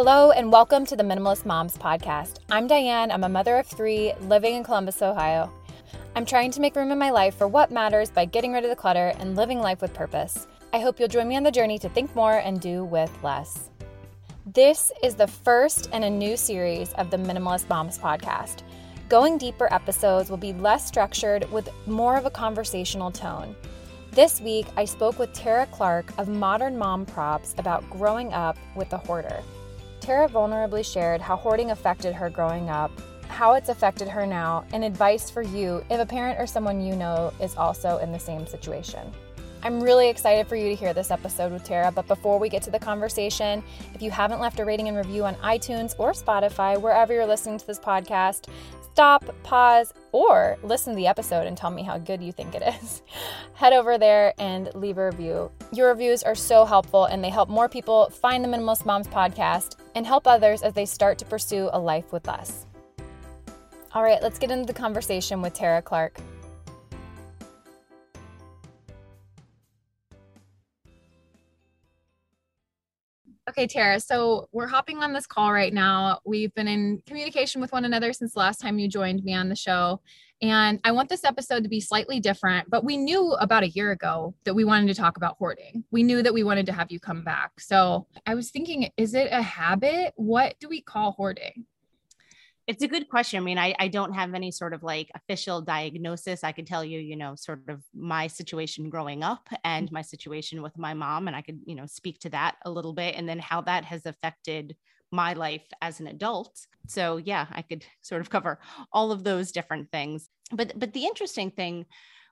Hello, and welcome to the Minimalist Moms Podcast. I'm Diane. I'm a mother of three living in Columbus, Ohio. I'm trying to make room in my life for what matters by getting rid of the clutter and living life with purpose. I hope you'll join me on the journey to think more and do with less. This is the first in a new series of the Minimalist Moms Podcast. Going deeper episodes will be less structured with more of a conversational tone. This week, I spoke with Tara Clark of Modern Mom Probs about growing up with a hoarder. Tara vulnerably shared how hoarding affected her growing up, how it's affected her now, and advice for you if a parent or someone you know is also in the same situation. I'm really excited for you to hear this episode with Tara, but before we get to the conversation, if you haven't left a rating and review on iTunes or Spotify, wherever you're listening to this podcast, stop, pause, or listen to the episode and tell me how good you think it is. Head over there and leave a review. Your reviews are so helpful and they help more people find the Minimalist Moms podcast and help others as they start to pursue a life with less. All right, let's get into the conversation with Tara Clark. Okay, Tara, so we're hopping on this call right now. We've been in communication with one another since the last time you joined me on the show. And I want this episode to be slightly different, but we knew about a year ago that we wanted to talk about hoarding. We knew that we wanted to have you come back. So I was thinking, is it a habit? What do we call hoarding? It's a good question. I mean, I, I don't have any sort of like official diagnosis. I could tell you, you know, sort of my situation growing up and mm-hmm. my situation with my mom. And I could, you know, speak to that a little bit and then how that has affected my life as an adult. So yeah, I could sort of cover all of those different things. But but the interesting thing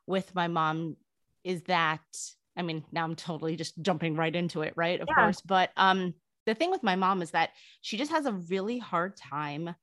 with my mom is that I mean, now I'm totally just jumping right into it, right? Of yeah. course. But um the thing with my mom is that she just has a really hard time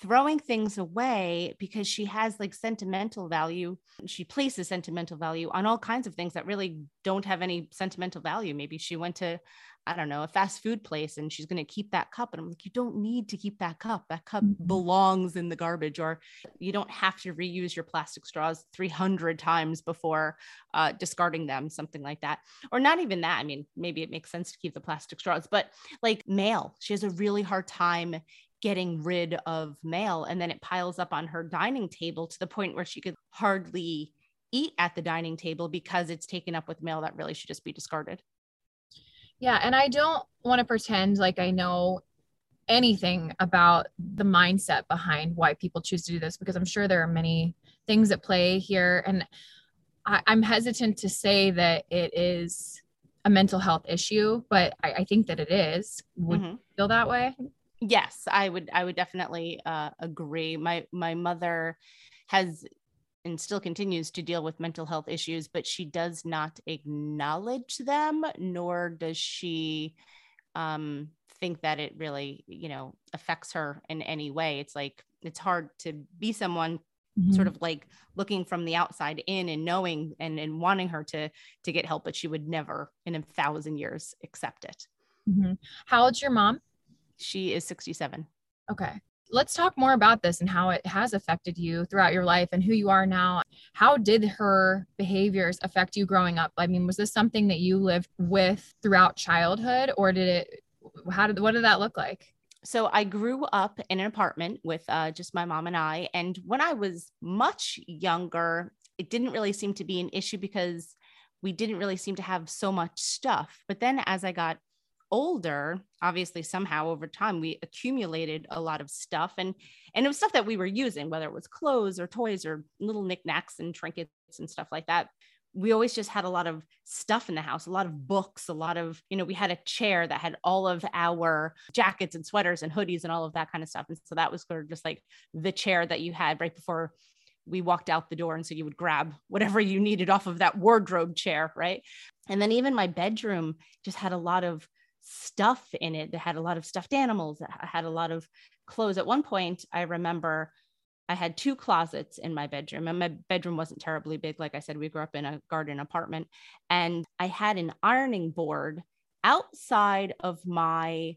throwing things away because she has like sentimental value. She places sentimental value on all kinds of things that really don't have any sentimental value. Maybe she went to, I don't know, a fast food place and she's going to keep that cup. And I'm like, you don't need to keep that cup. That cup mm-hmm. belongs in the garbage, or you don't have to reuse your plastic straws 300 times before uh, discarding them, something like that. Or not even that. I mean, maybe it makes sense to keep the plastic straws, but like mail, she has a really hard time getting rid of mail and then it piles up on her dining table to the point where she could hardly eat at the dining table because it's taken up with mail that really should just be discarded. Yeah, and I don't want to pretend like I know anything about the mindset behind why people choose to do this because I'm sure there are many things at play here. And I, am hesitant to say that it is a mental health issue, but I, I think that it is. Would mm-hmm. feel that way? Yes, I would. I would definitely uh, agree. My my mother has and still continues to deal with mental health issues, but she does not acknowledge them, nor does she um, think that it really, you know, affects her in any way. It's like it's hard to be someone mm-hmm. sort of like looking from the outside in and knowing and, and wanting her to to get help, but she would never in a thousand years accept it. Mm-hmm. How old's your mom? She is 67. Okay. Let's talk more about this and how it has affected you throughout your life and who you are now. How did her behaviors affect you growing up? I mean, was this something that you lived with throughout childhood or did it how did what did that look like? so I grew up in an apartment with uh, just my mom and I. And when I was much younger, it didn't really seem to be an issue because we didn't really seem to have so much stuff. But then as I got older, obviously somehow over time we accumulated a lot of stuff and and it was stuff that we were using, whether it was clothes or toys or little knickknacks and trinkets and stuff like that we always just had a lot of stuff in the house, a lot of books, a lot of, you know, we had a chair that had all of our jackets and sweaters and hoodies and all of that kind of stuff. And so that was sort of just like the chair that you had right before we walked out the door. And so you would grab whatever you needed off of that wardrobe chair. Right. And then even my bedroom just had a lot of stuff in it that had a lot of stuffed animals, that had a lot of clothes. At one point, I remember I had two closets in my bedroom, and my bedroom wasn't terribly big. Like I said, we grew up in a garden apartment, and I had an ironing board outside of my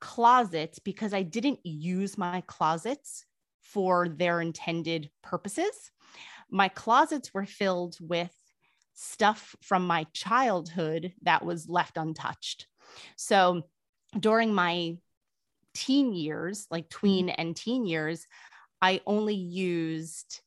closets because I didn't use my closets for their intended purposes. My closets were filled with stuff from my childhood that was left untouched. So during my teen years, like tween and teen years, I only used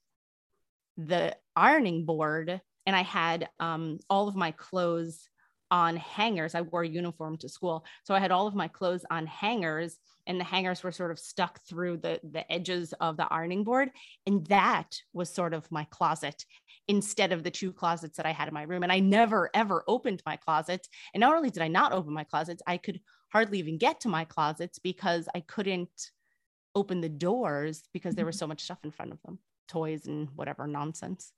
the ironing board and I had um, all of my clothes on hangers. I wore a uniform to school. So I had all of my clothes on hangers and the hangers were sort of stuck through the, the edges of the ironing board. And that was sort of my closet instead of the two closets that I had in my room. And I never, ever opened my closets. And not only did I not open my closets, I could hardly even get to my closets because I couldn't open the doors because there was mm-hmm. so much stuff in front of them toys and whatever nonsense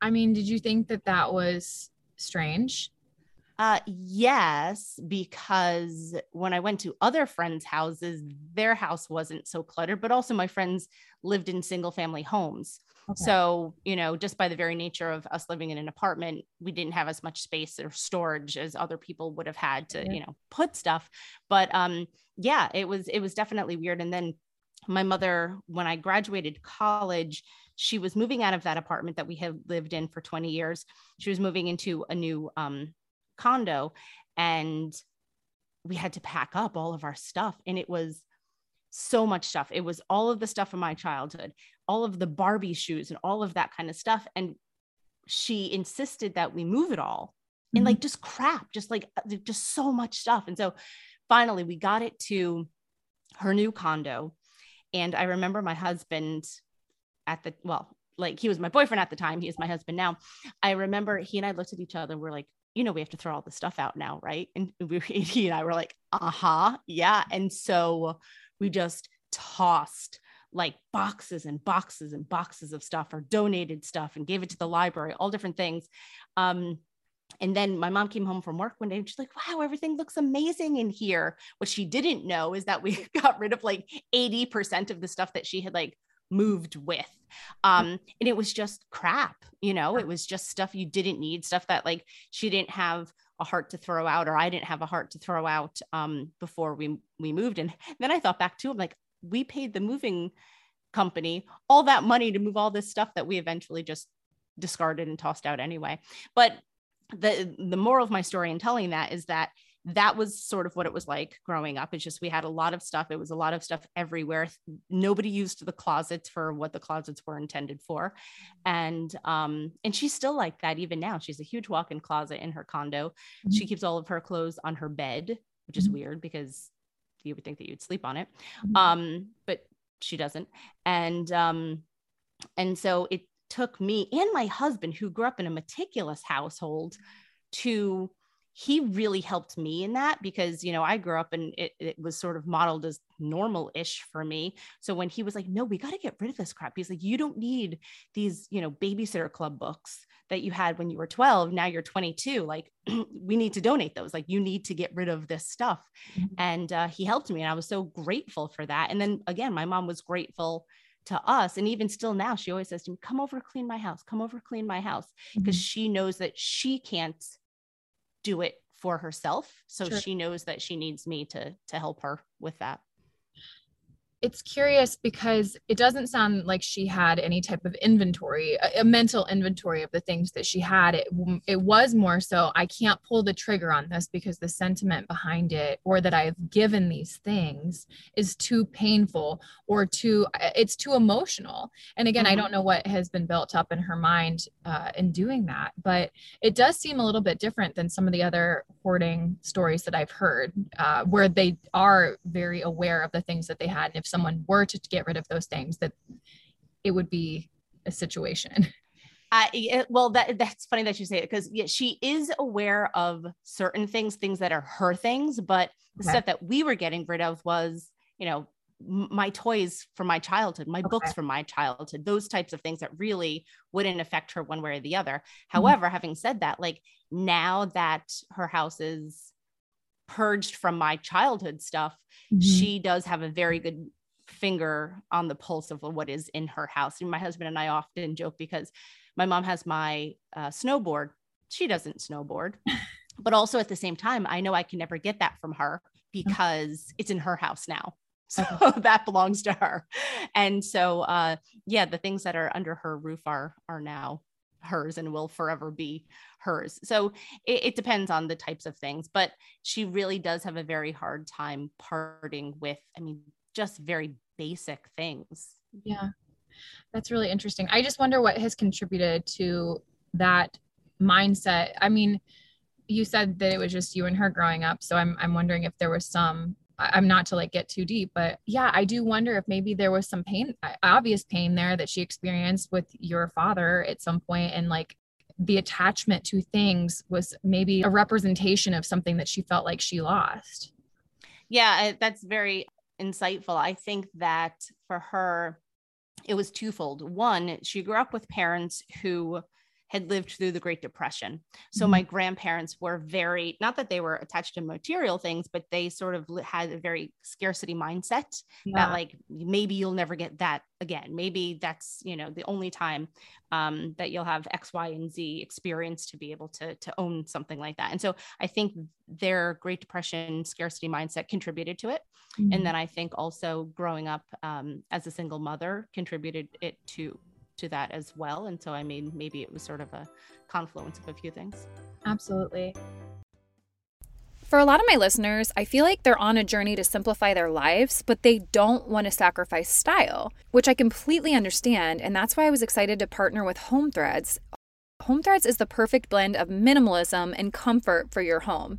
i mean did you think that that was strange uh yes because when i went to other friends houses their house wasn't so cluttered but also my friends lived in single family homes okay. so you know just by the very nature of us living in an apartment we didn't have as much space or storage as other people would have had to yeah. you know put stuff but um yeah it was it was definitely weird and then my mother, when I graduated college, she was moving out of that apartment that we had lived in for 20 years. She was moving into a new um, condo and we had to pack up all of our stuff. And it was so much stuff. It was all of the stuff from my childhood, all of the Barbie shoes and all of that kind of stuff. And she insisted that we move it all mm-hmm. and like just crap, just like uh, just so much stuff. And so finally we got it to her new condo and I remember my husband at the, well, like he was my boyfriend at the time. He is my husband now. I remember he and I looked at each other and we're like, you know, we have to throw all this stuff out now, right? And we, he and I were like, uh huh, yeah. And so we just tossed like boxes and boxes and boxes of stuff or donated stuff and gave it to the library, all different things. Um, and then my mom came home from work one day and she's like, wow, everything looks amazing in here. What she didn't know is that we got rid of like 80% of the stuff that she had like moved with. Um, and it was just crap, you know, it was just stuff you didn't need, stuff that like she didn't have a heart to throw out, or I didn't have a heart to throw out um, before we we moved. And then I thought back to I'm like, we paid the moving company all that money to move all this stuff that we eventually just discarded and tossed out anyway. But the the moral of my story in telling that is that that was sort of what it was like growing up. It's just we had a lot of stuff. It was a lot of stuff everywhere. Nobody used the closets for what the closets were intended for, and um, and she's still like that even now. She's a huge walk-in closet in her condo. Mm-hmm. She keeps all of her clothes on her bed, which is mm-hmm. weird because you would think that you'd sleep on it, mm-hmm. um, but she doesn't. And um, and so it took me and my husband, who grew up in a meticulous household, to he really helped me in that because you know i grew up and it, it was sort of modeled as normal-ish for me. So when he was like no we got to get rid of this crap he's like you don't need these you know babysitter club books that you had when you were 12 now you're 22 like we need to donate those. Like you need to get rid of this stuff. Mm-hmm. and uh, he helped me and i was so grateful for that. And then again my mom was grateful to us. And even still now she always says to me come over clean my house. Come over clean my house. Because mm-hmm. she knows that she can't do it for herself so sure. she knows that she needs me to to help her with that it's curious because it doesn't sound like she had any type of inventory, a, a, mental inventory of the things that she had. It, it was more so, I can't pull the trigger on this because the sentiment behind it, or that I've given these things, is too painful or too, it's too emotional. And again, mm-hmm. I don't know what has been built up in her mind uh, in doing that, but it does seem a little bit different than some of the other hoarding stories that I've heard, uh, where they are very aware of the things that they had. And if someone were to get rid of those things that it would be a situation Uh, well, that that's funny that you say it because yeah, she is aware of certain things, things that are her things, but the okay. stuff that we were getting rid of was, you know, my toys from my childhood, my okay. books from my childhood, those types of things that really wouldn't affect her one way or the other. Mm-hmm. However, having said that, like now that her house is purged from my childhood stuff, mm-hmm. she does have a very good finger on the pulse of what is in her house. And my husband and I often joke because my mom has my uh, snowboard. She doesn't snowboard. but also at the same time, I know I can never get that from her because it's in her house now. So that belongs to her. And so uh yeah, the things that are under her roof are are now hers and will forever be hers. So it, it, depends on the types of things, but she really does have a very hard time parting with, I mean, just very basic things. Yeah. That's really interesting. I just wonder what has contributed to that mindset. I mean, you said that it was just you and her growing up. So I'm I'm wondering if there was some I'm not to like get too deep, but yeah, I do wonder if maybe there was some pain, obvious pain there that she experienced with your father at some point and like the attachment to things was maybe a representation of something that she felt like she lost. Yeah, that's very insightful. I think that for her, it was twofold. One, she grew up with parents who had lived through the Great Depression. So mm-hmm. my grandparents were very, not that they were attached to material things, but they sort of had a very scarcity mindset yeah. that like maybe you'll never get that again. Maybe that's, you know, the only time um, that you'll have X, Y, and Z experience to be able to, to own something like that. And so I think their Great Depression scarcity mindset contributed to it. Mm-hmm. And then I think also growing up um, as a single mother contributed it to to that as well. And so, I mean, maybe it was sort of a confluence of a few things. Absolutely. For a lot of my listeners, I feel like they're on a journey to simplify their lives, but they don't want to sacrifice style, which I completely understand. And that's why I was excited to partner with Home Threads. Home Threads is the perfect blend of minimalism and comfort for your home.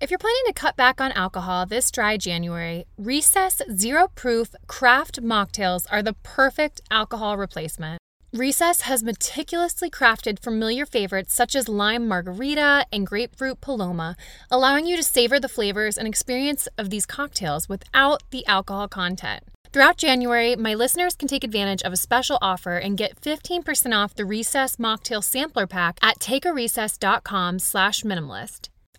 If you're planning to cut back on alcohol this dry January, Recess Zero Proof Craft Mocktails are the perfect alcohol replacement. Recess has meticulously crafted familiar favorites such as lime margarita and grapefruit paloma, allowing you to savor the flavors and experience of these cocktails without the alcohol content. Throughout January, my listeners can take advantage of a special offer and get 15% off the Recess Mocktail Sampler Pack at takearecess.com slash minimalist.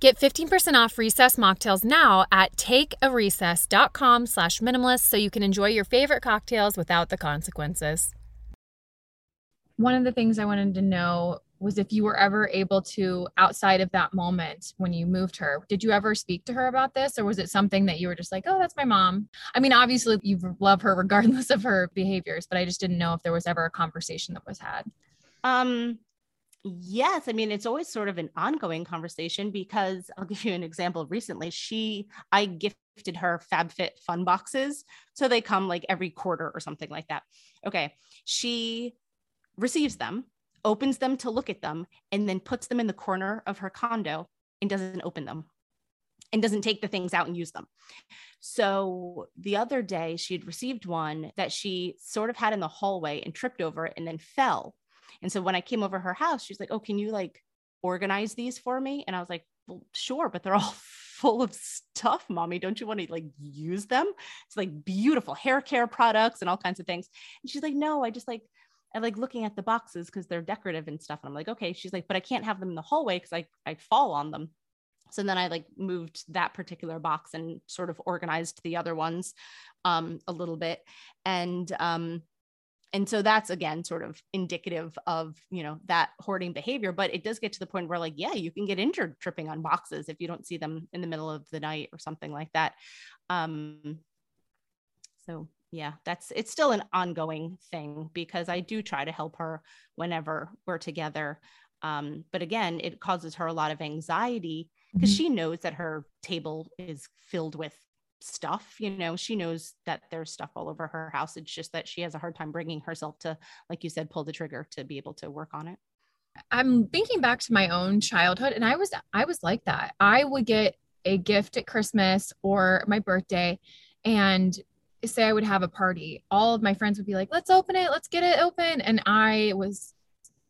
Get 15% off recess mocktails now at takearecess.com slash minimalist so you can enjoy your favorite cocktails without the consequences. One of the things I wanted to know was if you were ever able to outside of that moment when you moved her did you ever speak to her about this or was it something that you were just like oh that's my mom i mean obviously you love her regardless of her behaviors but i just didn't know if there was ever a conversation that was had um yes i mean it's always sort of an ongoing conversation because i'll give you an example recently she i gifted her FabFitFun boxes so they come like every quarter or something like that okay she receives them opens them to look at them, and then puts them in the corner of her condo and doesn't open them and doesn't take the things out and use them. So the other day, she had received one that she sort of had in the hallway and tripped over it and then fell. And so when I came over her house, she's like, Oh, can you like organize these for me? And I was like, Well, sure, but they're all full of stuff, mommy. Don't you want to like use them? It's like beautiful hair care products and all kinds of things. And she's like, No, I just like, I like looking at the boxes because they're decorative and stuff. And I'm like, okay. She's like, but I can't have them in the hallway because I I fall on them. So then I like moved that particular box and sort of organized the other ones um, a little bit. And um, and so that's again sort of indicative of you know that hoarding behavior but it does get to the point where like yeah you can get injured tripping on boxes if you don't see them in the middle of the night or something like that um so yeah that's it's still an ongoing thing because i do try to help her whenever we're together um, but again it causes her a lot of anxiety because mm-hmm. she knows that her table is filled with stuff you know she knows that there's stuff all over her house it's just that she has a hard time bringing herself to like you said pull the trigger to be able to work on it i'm thinking back to my own childhood and i was i was like that i would get a gift at christmas or my birthday and say I would have a party, all of my friends would be like, let's open it, let's get it open. And I was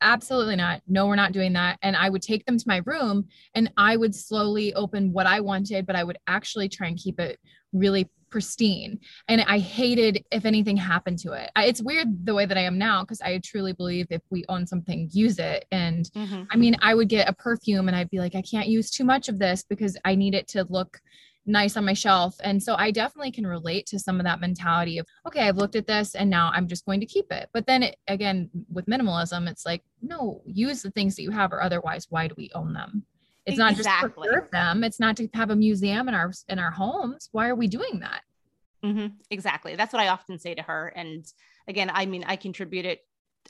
absolutely not. No, we're not doing that. And I would take them to my room and I would slowly open what I wanted, but I would actually try and keep it really pristine. And I hated if anything happened to it. I, it's weird the way that I am now because I truly believe if we own something, use it. And mm-hmm. I mean, I would get a perfume and I'd be like, I can't use too much of this because I need it to look nice on my shelf. And so I definitely can relate to some of that mentality of, okay, I've looked at this and now I'm just going to keep it. But then it, again, with minimalism, it's like, no, use the things that you have or otherwise, why do we own them? It's not exactly. just to preserve them. It's not to have a museum in our, in our homes. Why are we doing that? Mm-hmm. Exactly. That's what I often say to her. And again, I mean, I contributed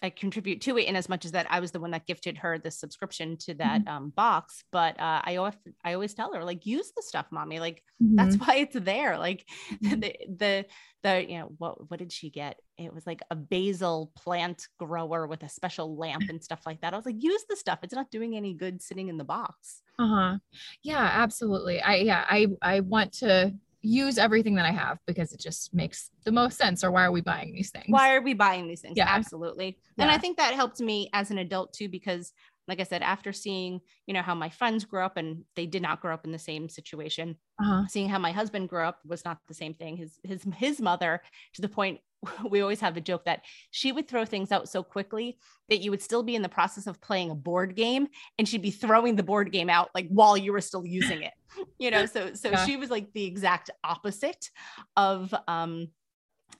I contribute to it in as much as that I was the one that gifted her the subscription to that mm-hmm. um, box. But uh, I always I always tell her like use the stuff, mommy. Like mm-hmm. that's why it's there. Like mm-hmm. the the the you know what what did she get? It was like a basil plant grower with a special lamp and stuff like that. I was like, use the stuff. It's not doing any good sitting in the box. Uh huh. Yeah, absolutely. I yeah I I want to use everything that I have because it just makes the most sense. Or why are we buying these things? Why are we buying these things? Yeah, absolutely. Yeah. And I think that helped me as an adult too, because like I said, after seeing, you know, how my friends grew up and they did not grow up in the same situation, uh-huh. seeing how my husband grew up was not the same thing. His his his mother, to the point we always have a joke that she would throw things out so quickly that you would still be in the process of playing a board game and she'd be throwing the board game out like while you were still using it you know so so yeah. she was like the exact opposite of um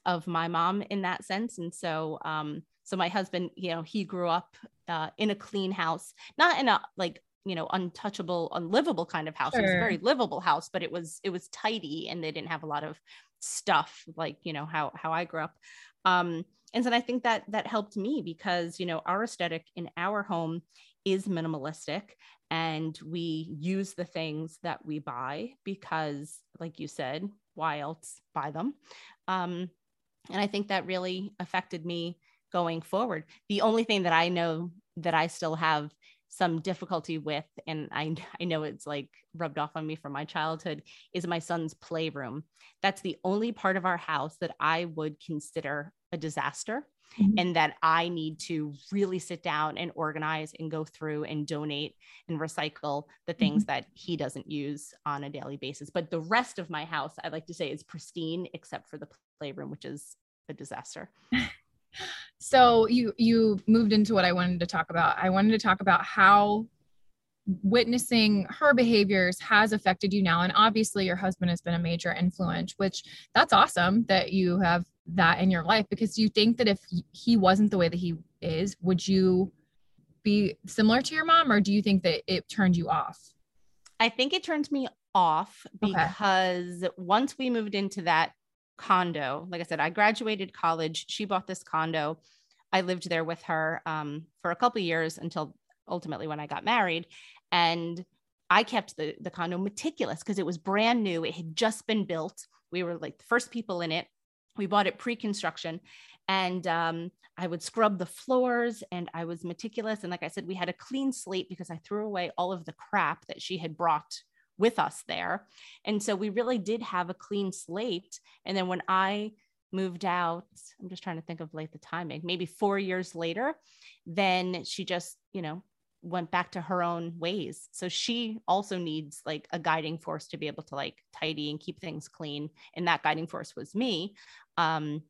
of my mom in that sense and so um so my husband you know he grew up uh, in a clean house not in a like you know untouchable unlivable kind of house sure. it was a very livable house but it was it was tidy and they didn't have a lot of stuff like you know how how i grew up. Um and so i think that that helped me because you know our aesthetic in our home is minimalistic and we use the things that we buy because like you said why else buy them? Um and i think that really affected me going forward. The only thing that i know that i still have some difficulty with, and I, I know it's like rubbed off on me from my childhood, is my son's playroom. That's the only part of our house that I would consider a disaster. mm-hmm. and that I need to really sit down and organize and go through and donate and recycle the things mm-hmm. that he doesn't use on a daily basis. But the rest of my house, I like to say, is pristine except for the playroom, which is a disaster. so you you moved into what I wanted to talk about. I wanted to talk about how witnessing her behaviors has affected you now and obviously your husband has been a major influence which that's awesome that you have that in your life because do you think that if he wasn't the way that he is would you be similar to your mom or do you think that it turned you off i think it turned me off because okay. once we moved into that condo like i said i graduated college she bought this condo i lived there with her um, for a couple years until ultimately when i got married and I kept the, the condo meticulous because it was brand new. It had just been built. We were like the first people in it. We bought it pre construction. And um, I would scrub the floors and I was meticulous. And like I said, we had a clean slate because I threw away all of the crap that she had brought with us there. And so we really did have a clean slate. And then when I moved out, I'm just trying to think of like the timing, maybe four years later, then she just, you know, went back to her own ways. So she also needs like a guiding force to be able to like tidy and keep things clean. And that guiding force was me. Um,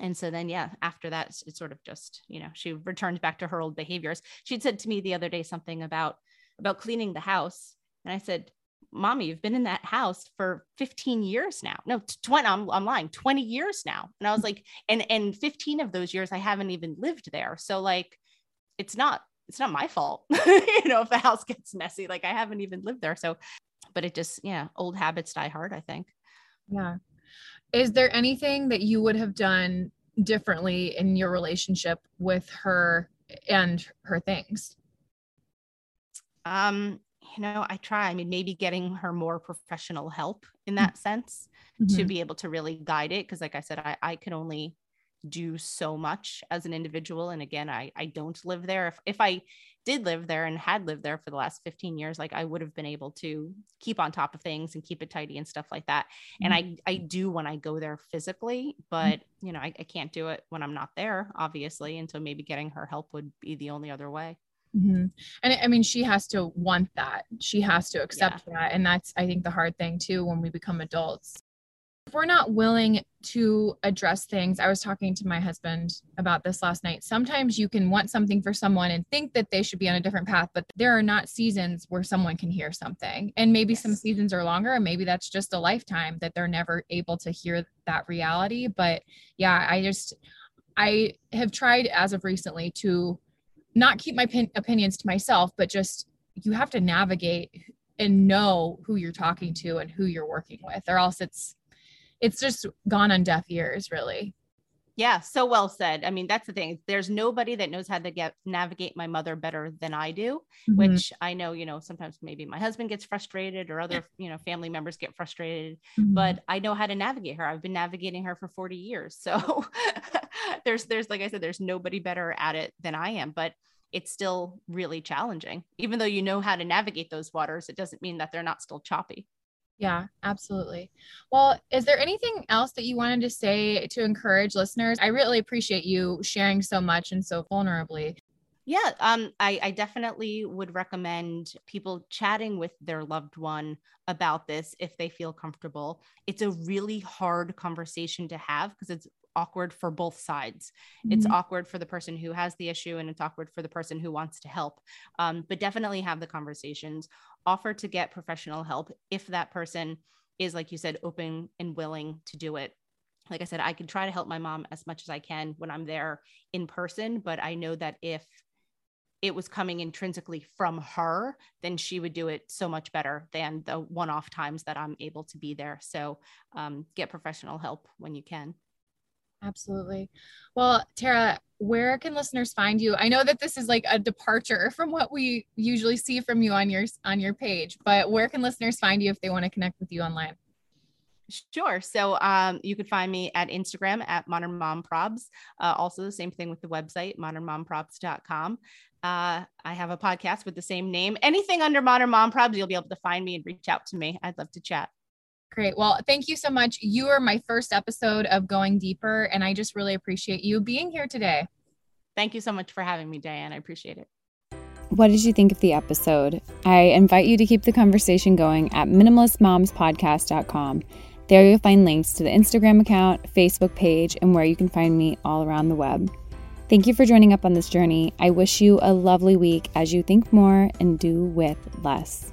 and so then, yeah, after that, it sort of just, you know, she returned back to her old behaviors. She'd said to me the other day something about about cleaning the house. And I said, Mommy, you've been in that house for 15 years now. No, 20, I'm, I'm lying, 20 years now. And I was like, and and 15 of those years I haven't even lived there. So like it's not it's not my fault, you know, if the house gets messy. Like I haven't even lived there. So, but it just, yeah, old habits die hard, I think. Yeah. Is there anything that you would have done differently in your relationship with her and her things? Um, you know, I try. I mean, maybe getting her more professional help in that mm-hmm. sense mm-hmm. to be able to really guide it. Cause like I said, I, I can only do so much as an individual and again i i don't live there if, if i did live there and had lived there for the last 15 years like i would have been able to keep on top of things and keep it tidy and stuff like that mm-hmm. and i i do when i go there physically mm-hmm. but you know I, I can't do it when i'm not there obviously and so maybe getting her help would be the only other way Mm-hmm. And I mean, she has to want that. She has to accept yeah. that. And that's, I think, the hard thing too when we become adults if we're not willing to address things, I was talking to my husband about this last night. Sometimes you can want something for someone and think that they should be on a different path, but there are not seasons where someone can hear something. And maybe some seasons are longer, and maybe that's just a lifetime that they're never able to hear that reality. But yeah, I just, I have tried as of recently to not keep my pin- opinions to myself, but just you have to navigate and know who you're talking to and who you're working with, or else it's it's just gone on deaf ears, really. Yeah, so well said. I mean, that's the thing. There's nobody that knows how to get navigate my mother better than I do, mm-hmm. which I know, you know, sometimes maybe my husband gets frustrated or other, you know, family members get frustrated, mm-hmm. but I know how to navigate her. I've been navigating her for 40 years. So there's there's like I said there's nobody better at it than I am, but it's still really challenging. Even though you know how to navigate those waters, it doesn't mean that they're not still choppy. Yeah, absolutely. Well, is there anything else that you wanted to say to encourage listeners? I really appreciate you sharing so much and so vulnerably. Yeah, um, I, I definitely would recommend people chatting with their loved one about this if they feel comfortable. It's a really hard conversation to have because it's awkward for both sides. Mm-hmm. It's awkward for the person who has the issue and it's awkward for the person who wants to help. Um, but definitely have the conversations. Offer to get professional help if that person is, like you said, open and willing to do it. Like I said, I can try to help my mom as much as I can when I'm there in person, but I know that if it was coming intrinsically from her, then she would do it so much better than the one off times that I'm able to be there. So um, get professional help when you can. Absolutely. Well, Tara, where can listeners find you? I know that this is like a departure from what we usually see from you on your on your page, but where can listeners find you if they want to connect with you online? Sure. So um, you could find me at Instagram at Modern Mom Probs. Uh, also, the same thing with the website, modernmomprobs.com. Uh, I have a podcast with the same name. Anything under Modern Mom Probs, you'll be able to find me and reach out to me. I'd love to chat. Great. Well, thank you so much. You are my first episode of Going Deeper, and I just really appreciate you being here today. Thank you so much for having me, Diane. I appreciate it. What did you think of the episode? I invite you to keep the conversation going at minimalistmomspodcast.com. There you'll find links to the Instagram account, Facebook page, and where you can find me all around the web. Thank you for joining up on this journey. I wish you a lovely week as you think more and do with less.